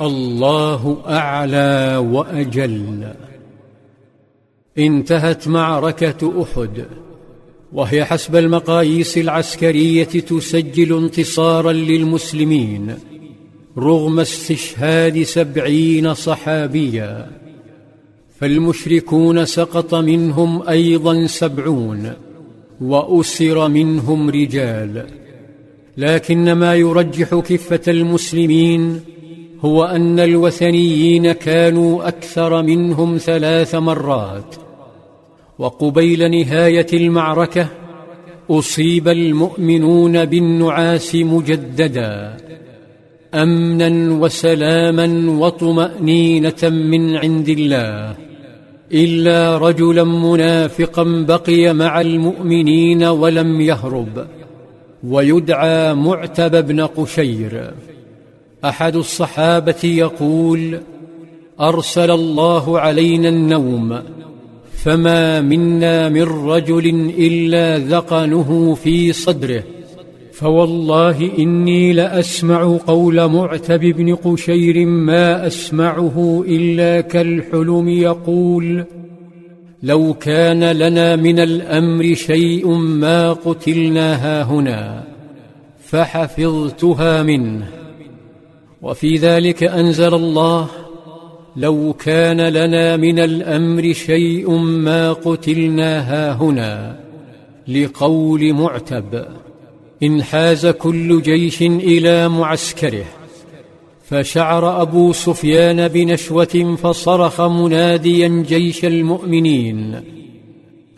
الله أعلى وأجل. انتهت معركة أحد وهي حسب المقاييس العسكرية تسجل انتصارا للمسلمين رغم استشهاد سبعين صحابيا. فالمشركون سقط منهم أيضا سبعون وأسر منهم رجال. لكن ما يرجح كفة المسلمين هو أن الوثنيين كانوا أكثر منهم ثلاث مرات. وقبيل نهاية المعركة أصيب المؤمنون بالنعاس مجددا. أمنا وسلاما وطمأنينة من عند الله. إلا رجلا منافقا بقي مع المؤمنين ولم يهرب. ويدعى معتب بن قشير. أحد الصحابة يقول أرسل الله علينا النوم فما منا من رجل إلا ذقنه في صدره فوالله إني لأسمع قول معتب بن قشير ما أسمعه إلا كالحلم يقول لو كان لنا من الأمر شيء ما قتلنا هاهنا فحفظتها منه. وفي ذلك أنزل الله لو كان لنا من الأمر شيء ما قتلنا هاهنا لقول معتب انحاز كل جيش إلى معسكره فشعر أبو سفيان بنشوة فصرخ مناديا جيش المؤمنين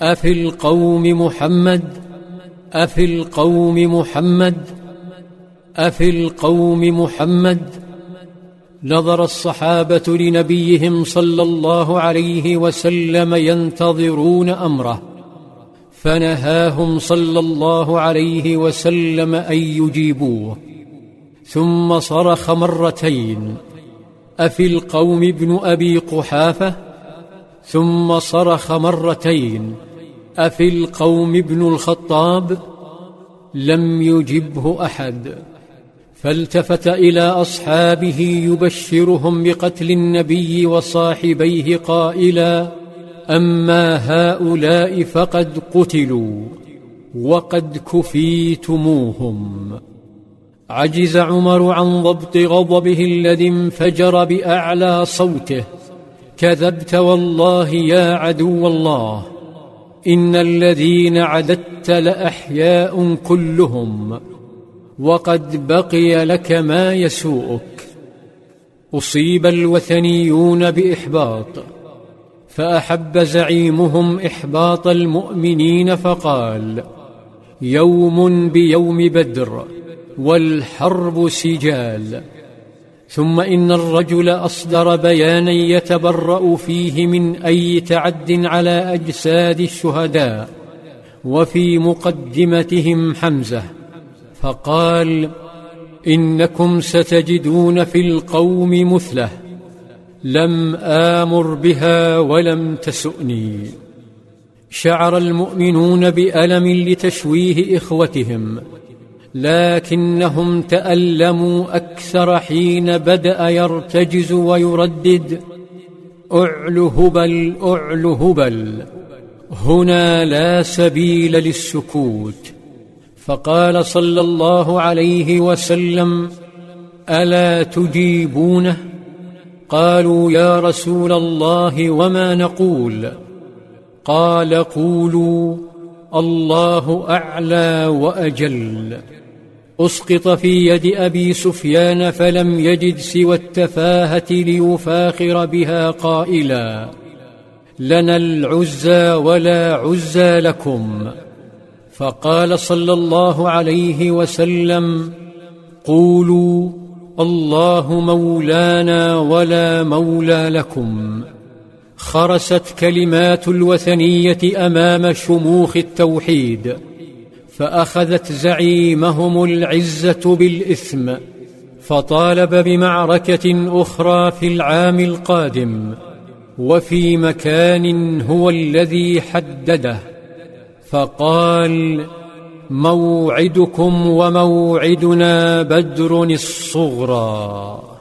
أفي القوم محمد؟ أفي القوم محمد؟ أفي القوم محمد؟ نظر الصحابة لنبيهم صلى الله عليه وسلم ينتظرون أمره فنهاهم صلى الله عليه وسلم أن يجيبوه. ثم صرخ مرتين أفي القوم ابن أبي قحافة؟ ثم صرخ مرتين أفي القوم ابن الخطاب؟ لم يجبه أحد. فالتفت إلى أصحابه يبشرهم بقتل النبي وصاحبيه قائلا أما هؤلاء فقد قتلوا وقد كفيتموهم. عجز عمر عن ضبط غضبه الذي انفجر بأعلى صوته. كذبت والله يا عدو الله إن الذين عددت لأحياء كلهم. وقد بقي لك ما يسوءك. أصيب الوثنيون بإحباط فأحب زعيمهم إحباط المؤمنين فقال يوم بيوم بدر والحرب سجال ثم إن الرجل أصدر بيانا يتبرأ فيه من أي تعد على أجساد الشهداء وفي مقدمتهم حمزة فقال إنكم ستجدون في القوم مثله لم آمر بها ولم تسؤني. شعر المؤمنون بألم لتشويه إخوتهم لكنهم تألموا أكثر حين بدأ يرتجز ويردد أعل هبل أعل هبل هنا لا سبيل للسكوت. فقال صلى الله عليه وسلم ألا تجيبونه؟ قالوا يا رسول الله وما نقول؟ قال قولوا الله أعلى وأجل. أسقط في يد أبي سفيان فلم يجد سوى التفاهة ليفاخر بها قائلا لنا العزى ولا عزى لكم. فقال صلى الله عليه وسلم قولوا الله مولانا ولا مولى لكم. خرست كلمات الوثنية أمام شموخ التوحيد فأخذت زعيمهم العزة بالإثم فطالب بمعركة أخرى في العام القادم وفي مكان هو الذي حدده. فقال موعدكم وموعدنا بدر الصغرى.